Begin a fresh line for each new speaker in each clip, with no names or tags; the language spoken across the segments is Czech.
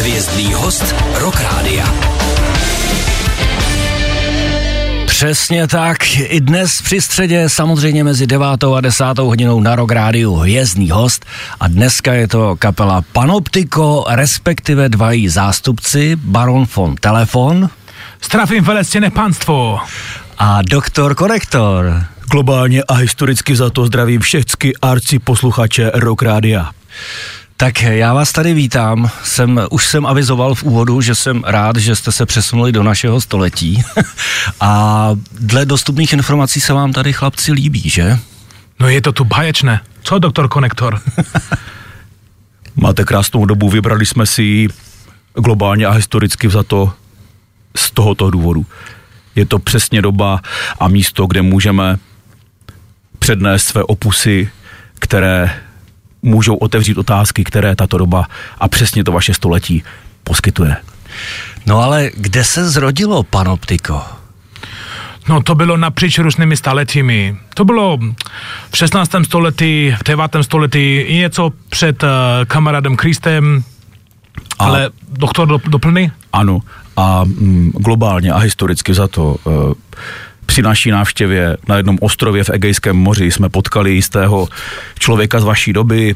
Hvězdný host Rock Rádia.
Přesně tak. I dnes při středě, samozřejmě mezi 9. a 10. hodinou na Rock Rádiu hvězdný host a dneska je to kapela Panoptico, respektive dva její zástupci, Baron von Telefon
Strafím velestěné panstvo.
a Doktor Korektor.
Globálně a historicky za to zdravím všechny arci posluchače Rock Rádia.
Tak já vás tady vítám. Jsem, už jsem avizoval v úvodu, že jsem rád, že jste se přesunuli do našeho století. a dle dostupných informací se vám tady chlapci líbí, že?
No je to tu baječné. Co, doktor Konektor?
Máte krásnou dobu, vybrali jsme si ji globálně a historicky za to z tohoto důvodu. Je to přesně doba a místo, kde můžeme přednést své opusy, které můžou otevřít otázky, které tato doba a přesně to vaše století poskytuje.
No ale kde se zrodilo Panoptico?
No to bylo napříč různými staletími. To bylo v 16. století, v 9. století i něco před uh, kamarádem Kristem,
A-
ale doktor do, doplný?
Ano, a mm, globálně a historicky za to e, při naší návštěvě na jednom ostrově v Egejském moři jsme potkali jistého člověka z vaší doby,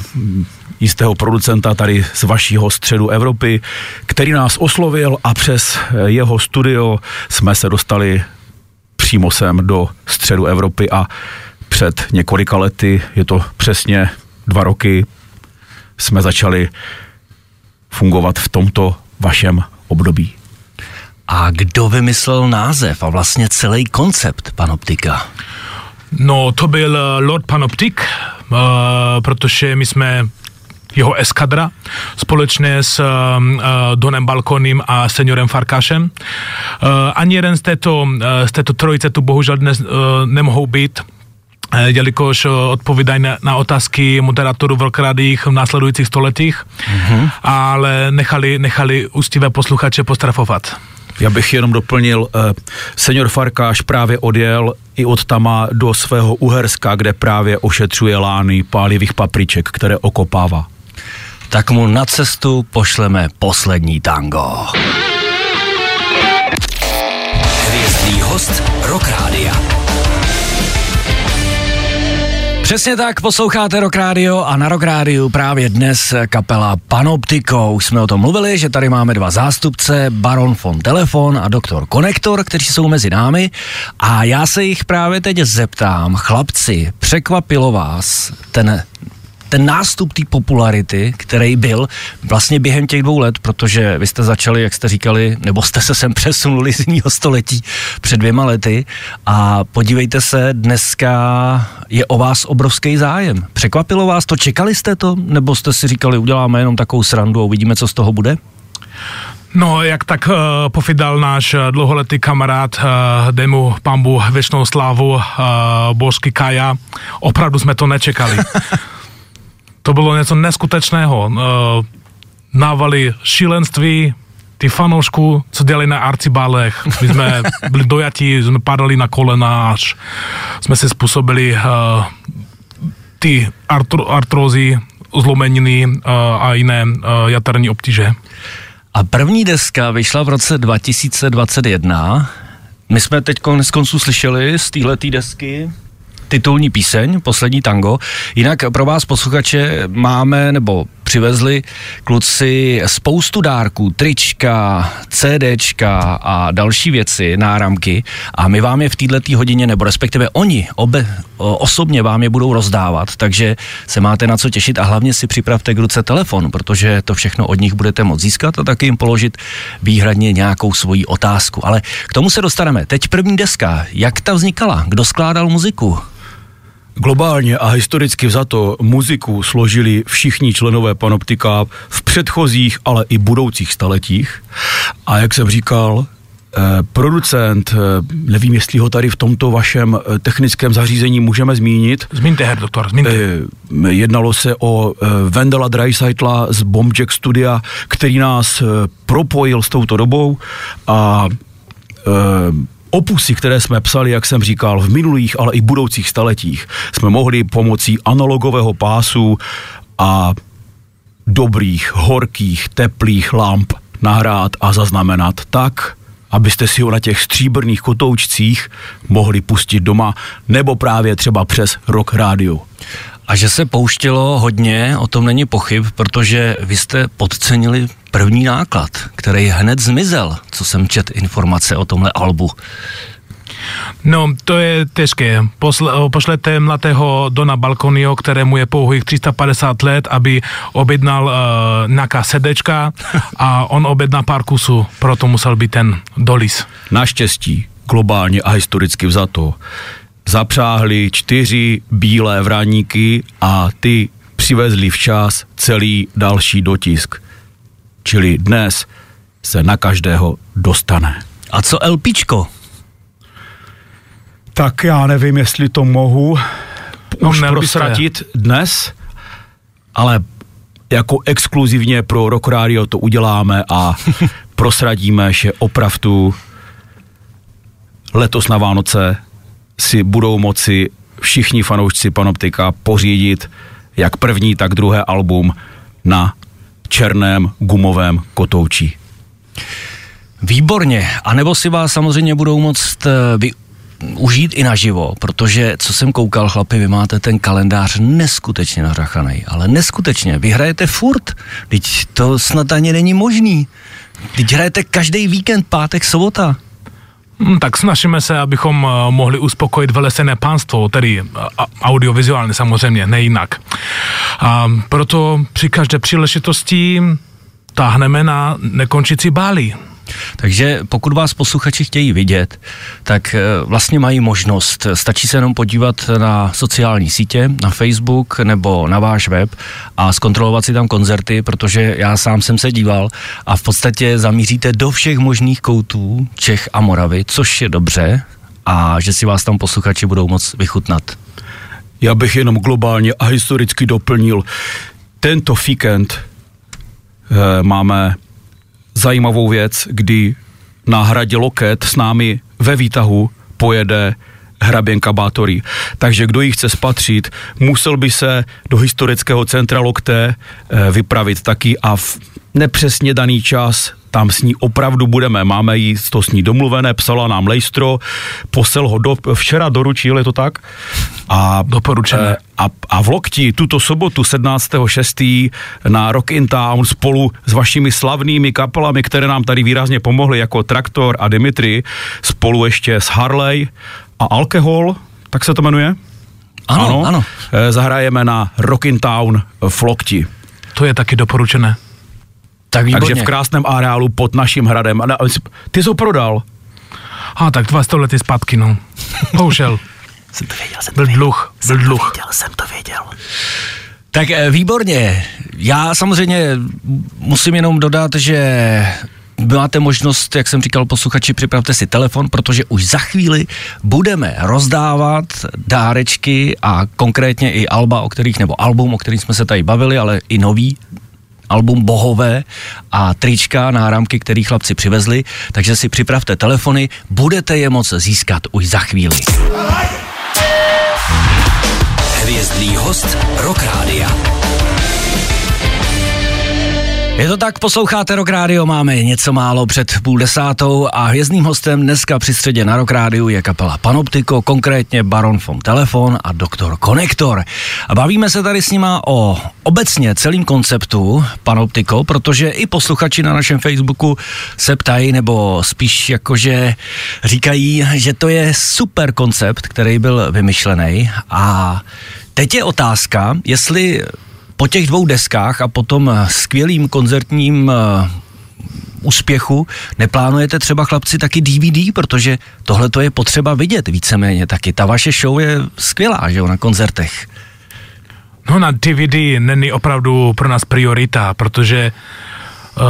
jistého producenta tady z vašího středu Evropy, který nás oslovil a přes jeho studio jsme se dostali přímo sem do středu Evropy a před několika lety, je to přesně dva roky, jsme začali fungovat v tomto vašem období.
A kdo vymyslel název a vlastně celý koncept Panoptika?
No to byl eh, Lord Panoptik, uh, protože my jsme jeho eskadra společně s uh, Donem Balkonem a seniorem Farkašem. Uh, ani jeden z této, uh, z této trojice tu bohužel dnes uh, nemohou být, jelikož odpovídají na, na otázky moderátorů velkrádých v následujících stoletích, mm-hmm. ale nechali, nechali ústivé posluchače postrafovat.
Já bych jenom doplnil, eh, senior Farkáš právě odjel i od Tama do svého Uherska, kde právě ošetřuje lány pálivých papriček, které okopává.
Tak mu na cestu pošleme poslední tango.
Hvězdný host Rock Rádia.
Přesně tak, posloucháte Rock Radio a na Rock Radio právě dnes kapela Panoptico. Už jsme o tom mluvili, že tady máme dva zástupce, Baron von Telefon a doktor Konektor, kteří jsou mezi námi. A já se jich právě teď zeptám, chlapci, překvapilo vás ten ten nástup té popularity, který byl vlastně během těch dvou let, protože vy jste začali, jak jste říkali, nebo jste se sem přesunuli z jiného století před dvěma lety a podívejte se, dneska je o vás obrovský zájem. Překvapilo vás to? Čekali jste to? Nebo jste si říkali, uděláme jenom takovou srandu a uvidíme, co z toho bude?
No, jak tak uh, povídal náš uh, dlouholetý kamarád, uh, dej mu pambu věčnou slávu, uh, božský Kaja, opravdu jsme to nečekali. to bylo něco neskutečného. Uh, návali šílenství, ty fanoušku, co dělali na arcibálech. My jsme byli dojatí, jsme padali na kolena, až jsme si způsobili uh, ty artro, artrózy, zlomeniny uh, a jiné uh, jaterní obtíže.
A první deska vyšla v roce 2021. My jsme teď konec konců slyšeli z téhletý desky titulní píseň, poslední tango. Jinak pro vás posluchače máme, nebo přivezli kluci spoustu dárků, trička, CDčka a další věci, náramky a my vám je v této hodině, nebo respektive oni obe, osobně vám je budou rozdávat, takže se máte na co těšit a hlavně si připravte k ruce telefon, protože to všechno od nich budete moct získat a taky jim položit výhradně nějakou svoji otázku. Ale k tomu se dostaneme. Teď první deska. Jak ta vznikala? Kdo skládal muziku?
Globálně a historicky vzato muziku složili všichni členové Panoptika v předchozích, ale i budoucích staletích. A jak jsem říkal, eh, producent, eh, nevím, jestli ho tady v tomto vašem eh, technickém zařízení můžeme zmínit,
Zmíňte, her doktor, zmíňte.
Jednalo se o Vendela Dreisaitla z Bombjack Studia, který nás propojil s touto dobou a opusy, které jsme psali, jak jsem říkal, v minulých, ale i budoucích staletích, jsme mohli pomocí analogového pásu a dobrých, horkých, teplých lamp nahrát a zaznamenat tak, abyste si ho na těch stříbrných kotoučcích mohli pustit doma, nebo právě třeba přes Rock Radio.
A že se pouštělo hodně, o tom není pochyb, protože vy jste podcenili první náklad, který hned zmizel, co jsem čet informace o tomhle albu.
No, to je těžké. Posle, pošlete mladého Dona Balkonio, kterému je pouhých 350 let, aby objednal uh, nějaká sedečka a on objedná pár kusů, proto musel být ten dolis.
Naštěstí, globálně a historicky vzato, zapřáhli čtyři bílé vraníky a ty přivezli včas celý další dotisk. Čili dnes se na každého dostane.
A co LPčko?
Tak já nevím, jestli to mohu
No,
už prosratit dnes, ale jako exkluzivně pro Rock Radio to uděláme a prosradíme, že opravdu letos na Vánoce si budou moci všichni fanoušci Panoptika pořídit jak první, tak druhé album na černém gumovém kotouči.
Výborně. A nebo si vás samozřejmě budou moct eh, vy, užít i naživo, protože co jsem koukal, chlapi, vy máte ten kalendář neskutečně nařachaný, ale neskutečně. Vy hrajete furt, teď to snad ani není možný. Teď hrajete každý víkend, pátek, sobota.
Hm, tak snažíme se, abychom eh, mohli uspokojit velesené pánstvo, tedy eh, audiovizuálně samozřejmě, ne jinak. A proto při každé příležitosti táhneme na nekončící báli.
Takže pokud vás posluchači chtějí vidět, tak eh, vlastně mají možnost. Stačí se jenom podívat na sociální sítě, na Facebook nebo na váš web a zkontrolovat si tam koncerty, protože já sám jsem se díval a v podstatě zamíříte do všech možných koutů Čech a Moravy, což je dobře a že si vás tam posluchači budou moc vychutnat.
Já bych jenom globálně a historicky doplnil. Tento víkend eh, máme zajímavou věc, kdy na hradě Loket s námi ve výtahu pojede hraběnka Bátory. Takže kdo ji chce spatřit, musel by se do historického centra Lokte eh, vypravit taky a v nepřesně daný čas tam s ní opravdu budeme. Máme jí to s ní domluvené, psala nám Lejstro, posel ho do, včera doručil, je to tak? A,
Doporučené.
eh, a, a v Lokti tuto sobotu 17.6. na Rock in Town spolu s vašimi slavnými kapelami, které nám tady výrazně pomohly, jako Traktor a Dimitri, spolu ještě s Harley a Alkohol, tak se to jmenuje?
Ano, ano. ano.
Eh, Zahrajeme na Rock in Town v Lokti.
To je taky doporučené.
Tak výborně.
Takže v krásném areálu pod naším hradem. A na- Ty jsi ho prodal.
A tak dva lety zpátky, no. Bohužel.
jsem to věděl, jsem
Byl dluh, byl dluh.
jsem to věděl. Tak eh, výborně. Já samozřejmě musím jenom dodat, že máte možnost, jak jsem říkal posluchači, připravte si telefon, protože už za chvíli budeme rozdávat dárečky a konkrétně i alba, o kterých, nebo album, o kterých jsme se tady bavili, ale i nový album Bohové a trička, náramky, který chlapci přivezli, takže si připravte telefony, budete je moc získat už za chvíli.
Hvězdný host Rock Rádia.
Je to tak, posloucháte Rock Radio, máme něco málo před půl desátou a hvězdným hostem dneska při středě na Rock Radio je kapela Panoptiko, konkrétně Baron vom Telefon a Doktor Konektor. A bavíme se tady s nima o obecně celým konceptu Panoptiko, protože i posluchači na našem Facebooku se ptají, nebo spíš jakože říkají, že to je super koncept, který byl vymyšlený a teď je otázka, jestli po těch dvou deskách a po tom eh, skvělým koncertním eh, úspěchu neplánujete třeba chlapci taky DVD, protože tohle to je potřeba vidět víceméně taky. Ta vaše show je skvělá, že jo, na koncertech.
No na DVD není opravdu pro nás priorita, protože uh,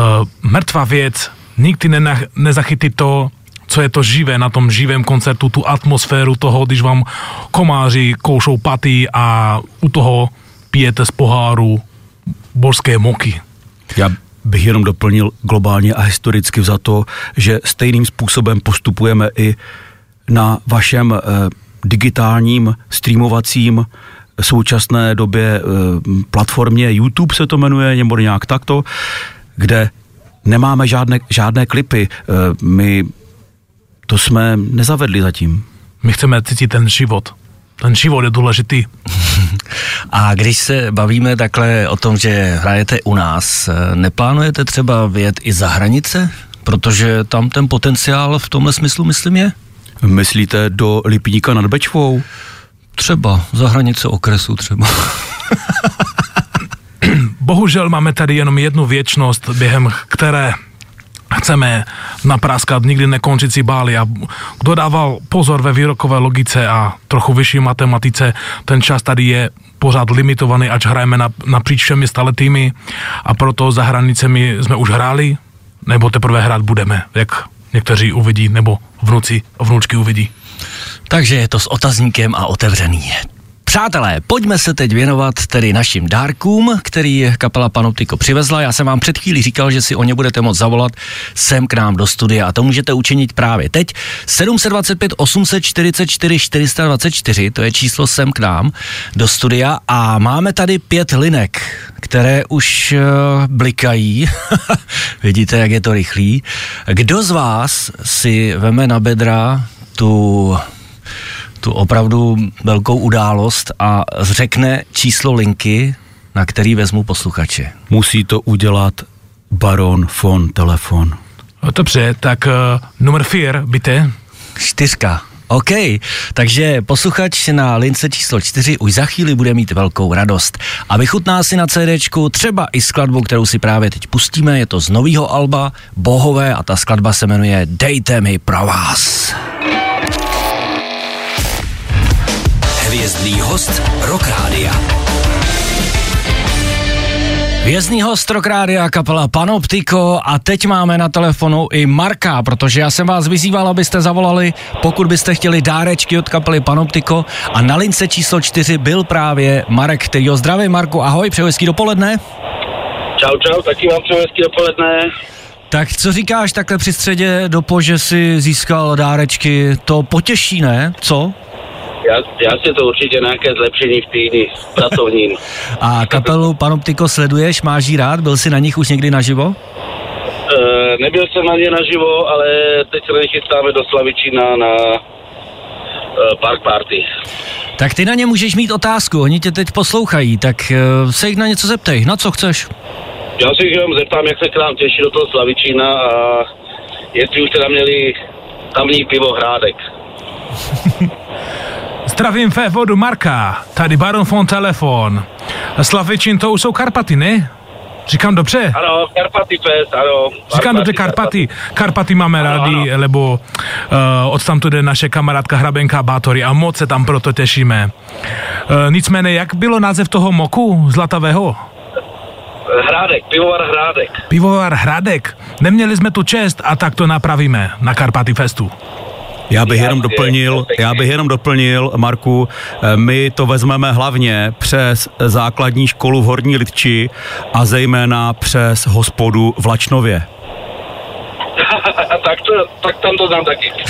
mrtvá věc nikdy nena, nezachytí to, co je to živé na tom živém koncertu, tu atmosféru toho, když vám komáři koušou paty a u toho pijete z poháru božské moky.
Já bych jenom doplnil globálně a historicky za to, že stejným způsobem postupujeme i na vašem eh, digitálním streamovacím současné době eh, platformě YouTube se to jmenuje, nebo nějak takto, kde nemáme žádné, žádné klipy. Eh, my to jsme nezavedli zatím.
My chceme cítit ten život. Ten život je důležitý.
A když se bavíme takhle o tom, že hrajete u nás, neplánujete třeba vyjet i za hranice? Protože tam ten potenciál v tomhle smyslu, myslím, je?
Myslíte do Lipníka nad Bečvou?
Třeba, za hranice okresu třeba.
Bohužel máme tady jenom jednu věčnost, během které chceme napráskat nikdy nekončící bály a kdo dával pozor ve výrokové logice a trochu vyšší matematice, ten čas tady je pořád limitovaný, ať hrajeme na, napříč všemi staletými a proto za hranicemi jsme už hráli, nebo teprve hrát budeme, jak někteří uvidí, nebo vnuci, vnučky uvidí.
Takže je to s otazníkem a otevřený. Přátelé, pojďme se teď věnovat tedy našim dárkům, který kapela Panoptiko přivezla. Já jsem vám před chvílí říkal, že si o ně budete moct zavolat sem k nám do studia a to můžete učinit právě teď. 725 844 424, to je číslo sem k nám do studia a máme tady pět linek, které už uh, blikají. Vidíte, jak je to rychlý. Kdo z vás si veme na bedra tu tu opravdu velkou událost a řekne číslo linky, na který vezmu posluchače.
Musí to udělat baron von telefon.
No, dobře, tak uh, numer 4, byte.
Čtyřka. OK, takže posluchač na lince číslo 4 už za chvíli bude mít velkou radost. A vychutná si na CDčku třeba i skladbu, kterou si právě teď pustíme, je to z nového alba Bohové a ta skladba se jmenuje Dejte mi pro vás.
Hvězdný host Rock Rádia.
Vězný host Rock Rádia, kapela Panoptiko a teď máme na telefonu i Marka, protože já jsem vás vyzýval, abyste zavolali, pokud byste chtěli dárečky od kapely Panoptiko a na lince číslo 4 byl právě Marek, který ho zdraví. Marku, ahoj, přeju hezký dopoledne.
Čau, čau, taky vám přeju hezký dopoledne.
Tak co říkáš takhle při středě do po, že si získal dárečky, to potěší, ne? Co?
Jasně to určitě nějaké zlepšení v týdni pracovním.
A kapelu Panoptiko sleduješ, máš jí rád? Byl jsi na nich už někdy naživo?
E, nebyl jsem na ně naživo, ale teď se na ně chystáme do Slavičína na e, Park Party.
Tak ty na ně můžeš mít otázku, oni tě teď poslouchají, tak e, se jich na něco zeptej, na co chceš?
Já se jich jenom zeptám, jak se k nám těší do toho Slavičína a jestli už teda měli tamní pivo Hrádek.
Zdravím vodu Marka, tady Baron von Telefon. Slavičin to už jsou Karpaty, ne? Říkám dobře?
Ano, Karpaty Fest, ano.
Říkám dobře, Karpaty. Karpaty máme ano, rádi, ano. lebo uh, od tam jde naše kamarádka Hrabenka Bátory a moc se tam proto těšíme. Uh, nicméně, jak bylo název toho moku zlatavého?
Hrádek, pivovar Hrádek.
Pivovar Hrádek. Neměli jsme tu čest a tak to napravíme na Karpaty Festu.
Já bych jenom doplnil, já bych jenom doplnil, Marku, eh, my to vezmeme hlavně přes základní školu v Horní Lidči a zejména přes hospodu v Lačnově.
tak, to, tak tam to znám taky.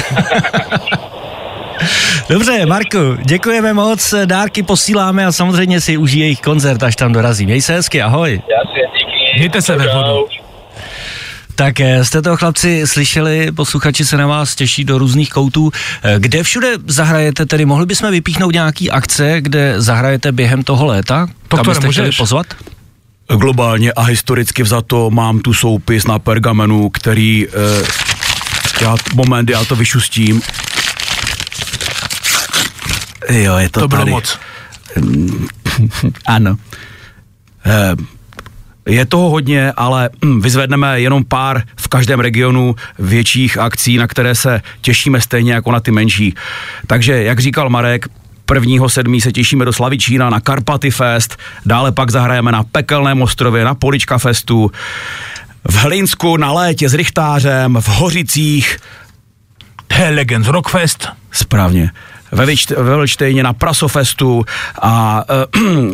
Dobře, Marku, děkujeme moc, dárky posíláme a samozřejmě si užije jejich koncert, až tam dorazí. Měj se hezky, ahoj.
Jasně, díky.
Mějte se ve vodu.
Tak eh, jste to chlapci slyšeli, posluchači se na vás těší do různých koutů. Eh, kde všude zahrajete tedy? Mohli bychom vypíchnout nějaký akce, kde zahrajete během toho léta?
Kam byste
chtěli pozvat?
Globálně a historicky vzato mám tu soupis na pergamenu, který eh, já, moment, já to vyšustím. Jo, je to,
to
tady.
bylo moc.
ano. Eh, je toho hodně, ale hm, vyzvedneme jenom pár v každém regionu větších akcí, na které se těšíme stejně jako na ty menší. Takže, jak říkal Marek, Prvního sedmí se těšíme do Slavičína na Karpaty Fest, dále pak zahrajeme na Pekelném ostrově, na Polička Festu, v Hlinsku na létě s Richtářem, v Hořicích.
Legends Rockfest.
Správně ve, Vičt, ve Velštejně na Prasofestu a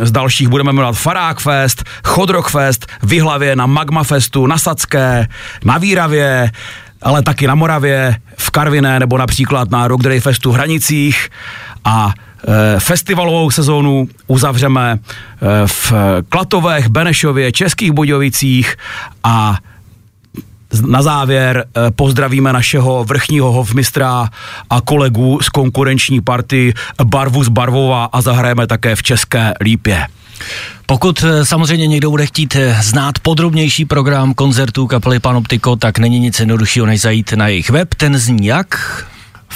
e, z dalších budeme jmenovat Farák Fest, Chodrok Fest, v na Magma Festu, na Sacké, na Víravě, ale taky na Moravě, v Karviné nebo například na Rock Day Festu v Hranicích. A Eh, festivalovou sezónu uzavřeme eh, v Klatovech, Benešově, Českých Budějovicích a na závěr eh, pozdravíme našeho vrchního hofmistra a kolegu z konkurenční party Barvu z Barvova a zahrajeme také v České Lípě.
Pokud eh, samozřejmě někdo bude chtít eh, znát podrobnější program koncertů kapely Panoptiko, tak není nic jednoduššího, než zajít na jejich web. Ten zní jak?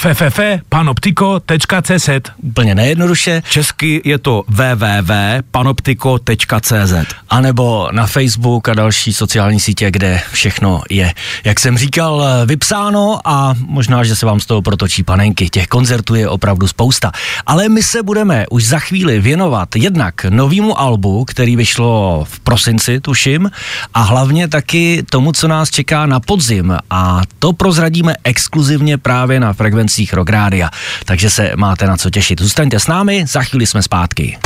ffpanoptiko.cz
Úplně nejjednoduše.
Česky je to www.panoptiko.cz
A nebo na Facebook a další sociální sítě, kde všechno je, jak jsem říkal, vypsáno a možná, že se vám z toho protočí panenky. Těch koncertů je opravdu spousta. Ale my se budeme už za chvíli věnovat jednak novému albu, který vyšlo v prosinci, tuším, a hlavně taky tomu, co nás čeká na podzim. A to prozradíme exkluzivně právě na frekvenci frekvencích Rock Rádia. Takže se máte na co těšit. Zůstaňte s námi, za chvíli jsme zpátky.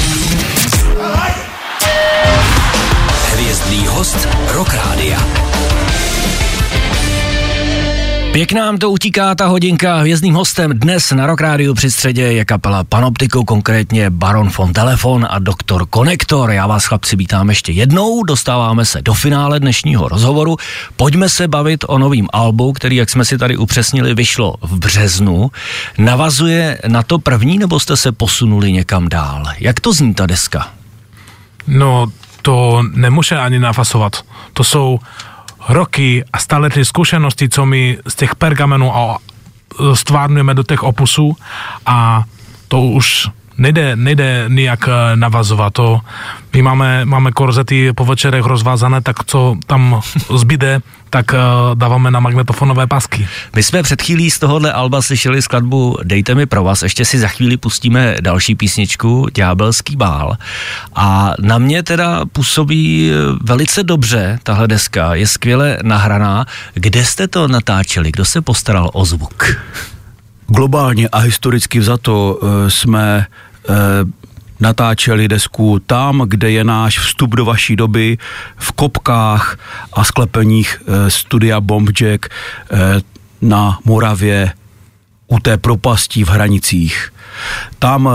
Hvězdný host Rock Rádia.
Pěkná nám to utíká ta hodinka. Hvězdným hostem dnes na Rock Rádiu při středě je kapela Panoptiku, konkrétně Baron von Telefon a Doktor Konektor. Já vás chlapci vítám ještě jednou, dostáváme se do finále dnešního rozhovoru. Pojďme se bavit o novém albu, který, jak jsme si tady upřesnili, vyšlo v březnu. Navazuje na to první, nebo jste se posunuli někam dál? Jak to zní ta deska?
No, to nemůže ani navazovat. To jsou roky a stále ty zkušenosti, co my z těch pergamenů a stvárňujeme do těch opusů a to už nejde, nejde nijak eh, navazovat. To, my máme, máme korzety po večerech rozvázané, tak co tam zbyde, tak uh, dáváme na magnetofonové pasky.
My jsme před chvílí z tohohle alba slyšeli skladbu Dejte mi pro vás, ještě si za chvíli pustíme další písničku Ďábelský bál a na mě teda působí eh, velice dobře tahle deska, je skvěle nahraná. Kde jste to natáčeli, kdo se postaral o zvuk?
Globálně a historicky vzato uh, jsme natáčeli desku tam, kde je náš vstup do vaší doby, v kopkách a sklepeních e, studia Bombjack e, na Moravě u té propastí v hranicích. Tam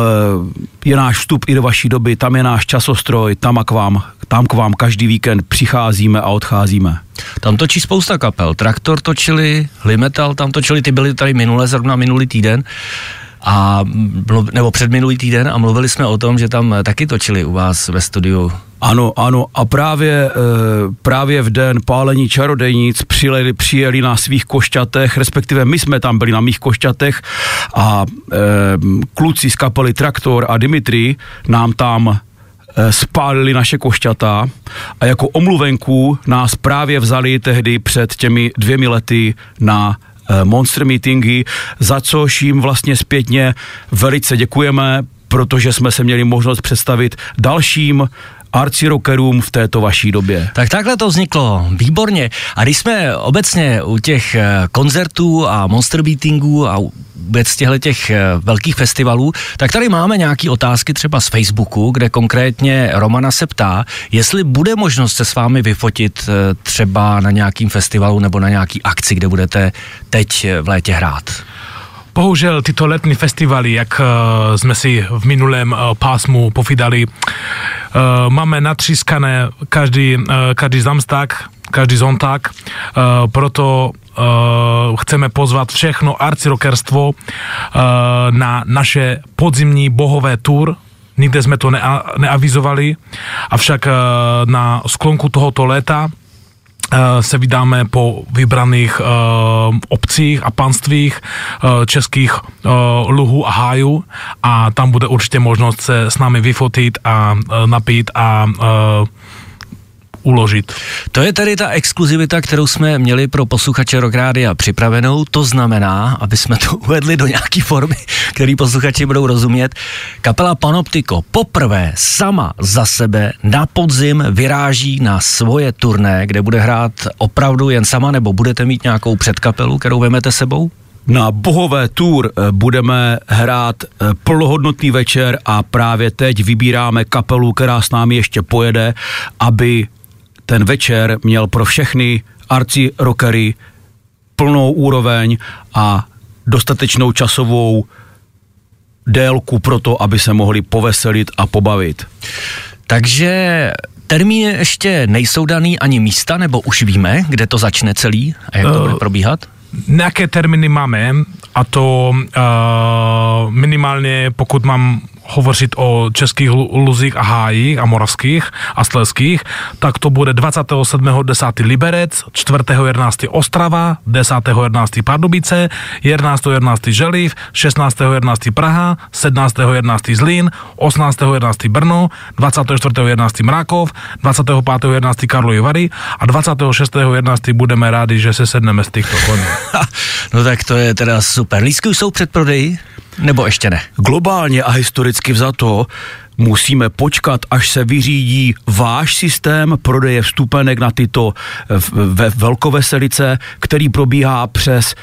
je náš vstup i do vaší doby, tam je náš časostroj, tam, a k vám, tam k vám každý víkend přicházíme a odcházíme.
Tam točí spousta kapel. Traktor točili, Limetal tam točili, ty byli tady minule, zrovna minulý týden a nebo před minulý týden a mluvili jsme o tom, že tam taky točili u vás ve studiu.
Ano, ano a právě, e, právě v den pálení čarodejnic přijeli, přijeli na svých košťatech, respektive my jsme tam byli na mých košťatech a e, kluci z kapely Traktor a Dimitri nám tam e, spálili naše košťata a jako omluvenku nás právě vzali tehdy před těmi dvěmi lety na Eh, monster meetingy, za což jim vlastně zpětně velice děkujeme, protože jsme se měli možnost představit dalším arci rockerům v této vaší době.
Tak takhle to vzniklo, výborně. A když jsme obecně u těch eh, koncertů a monster beatingů a vůbec těchto těch eh, velkých festivalů, tak tady máme nějaké otázky třeba z Facebooku, kde konkrétně Romana se ptá, jestli bude možnost se s vámi vyfotit eh, třeba na nějakým festivalu nebo na nějaký akci, kde budete teď v létě hrát.
Bohužel tyto letní festivaly, jak uh, jsme si v minulém uh, pásmu povídali, uh, máme natřískané každý, každý zamstak, každý zonták, uh, proto chceme pozvat všechno arcirokerstvo uh, na naše podzimní bohové tour, nikde jsme to nea- neavizovali, avšak na sklonku tohoto léta Eh, se vydáme po vybraných uh, obcích a panstvích uh, českých uh, luhů a hájů. A tam bude určitě možnost se s námi vyfotit a napít a uložit.
To je tedy ta exkluzivita, kterou jsme měli pro posluchače Rokrádia připravenou. To znamená, aby jsme to uvedli do nějaké formy, který posluchači budou rozumět. Kapela Panoptiko poprvé sama za sebe na podzim vyráží na svoje turné, kde bude hrát opravdu jen sama, nebo budete mít nějakou předkapelu, kterou vemete sebou?
Na Bohové tour eh, budeme hrát eh, plnohodnotný večer a právě teď vybíráme kapelu, která s námi ještě pojede, aby ten večer měl pro všechny arci rockery plnou úroveň a dostatečnou časovou délku pro to, aby se mohli poveselit a pobavit.
Takže termíny ještě nejsou daný ani místa, nebo už víme, kde to začne celý a jak to
Eh,
bude probíhat?
Nějaké termíny máme a to uh, minimálně pokud mám hovořit o českých lu- luzích a hájích a moravských a sleských, tak to bude 27.10. Liberec, 4.11. Ostrava, 10.11. Pardubice, 11.11. Želiv, 16.11. Praha, 17.11. Zlín, 18.11. Brno, 24.11. Mrákov, 25.11. Karlovy Vary a 26.11. budeme rádi, že se sedneme z těchto konů.
Ha, no tak to je teda super. Lístky už jsou před prodeji? Nebo ještě ne?
Globálně a historicky vzato musíme počkat, až se vyřídí váš systém prodeje vstupenek na tyto eh, ve velkoveselice, který probíhá přes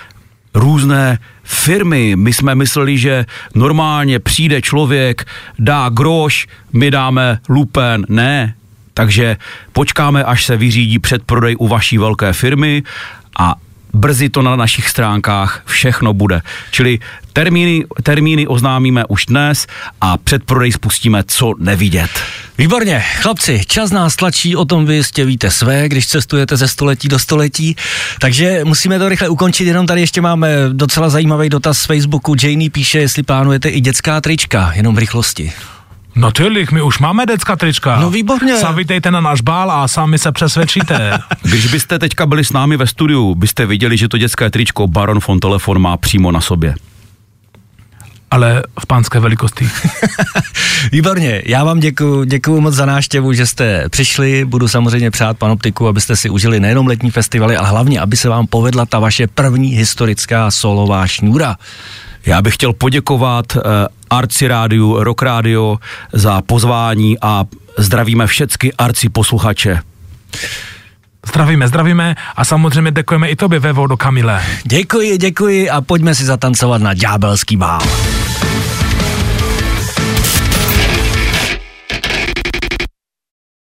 různé firmy. My jsme mysleli, že normálně přijde člověk, dá groš, my dáme lupen. Ne, takže počkáme, až se vyřídí předprodej u vaší velké firmy a brzy to na našich stránkách všechno bude. Čili termíny, termíny oznámíme už dnes a předprodej spustíme co nevidět.
Výborně, chlapci, čas nás tlačí, o tom vy jistě víte své, když cestujete ze století do století, takže musíme to rychle ukončit, jenom tady ještě máme docela zajímavý dotaz z Facebooku, Janie píše, jestli plánujete i dětská trička, jenom v rychlosti.
Natürlich, my už máme decka trička.
No výborně.
Zavítejte na náš bál a sami se přesvědčíte.
Když byste teďka byli s námi ve studiu, byste viděli, že to dětské tričko Baron von Telefon má přímo na sobě.
Ale v pánské velikosti.
Výborně, já vám děkuji, děkuji moc za návštěvu, že jste přišli, budu samozřejmě přát panoptiku, abyste si užili nejenom letní festivaly, ale hlavně, aby se vám povedla ta vaše první historická solová šňůra.
Já bych chtěl poděkovat uh, Arci Rádiu, Rock Radio za pozvání a zdravíme všechny Arci posluchače.
Zdravíme, zdravíme a samozřejmě děkujeme i tobě, Vevo, do Kamile.
Děkuji, děkuji a pojďme si zatancovat na ďábelský bál.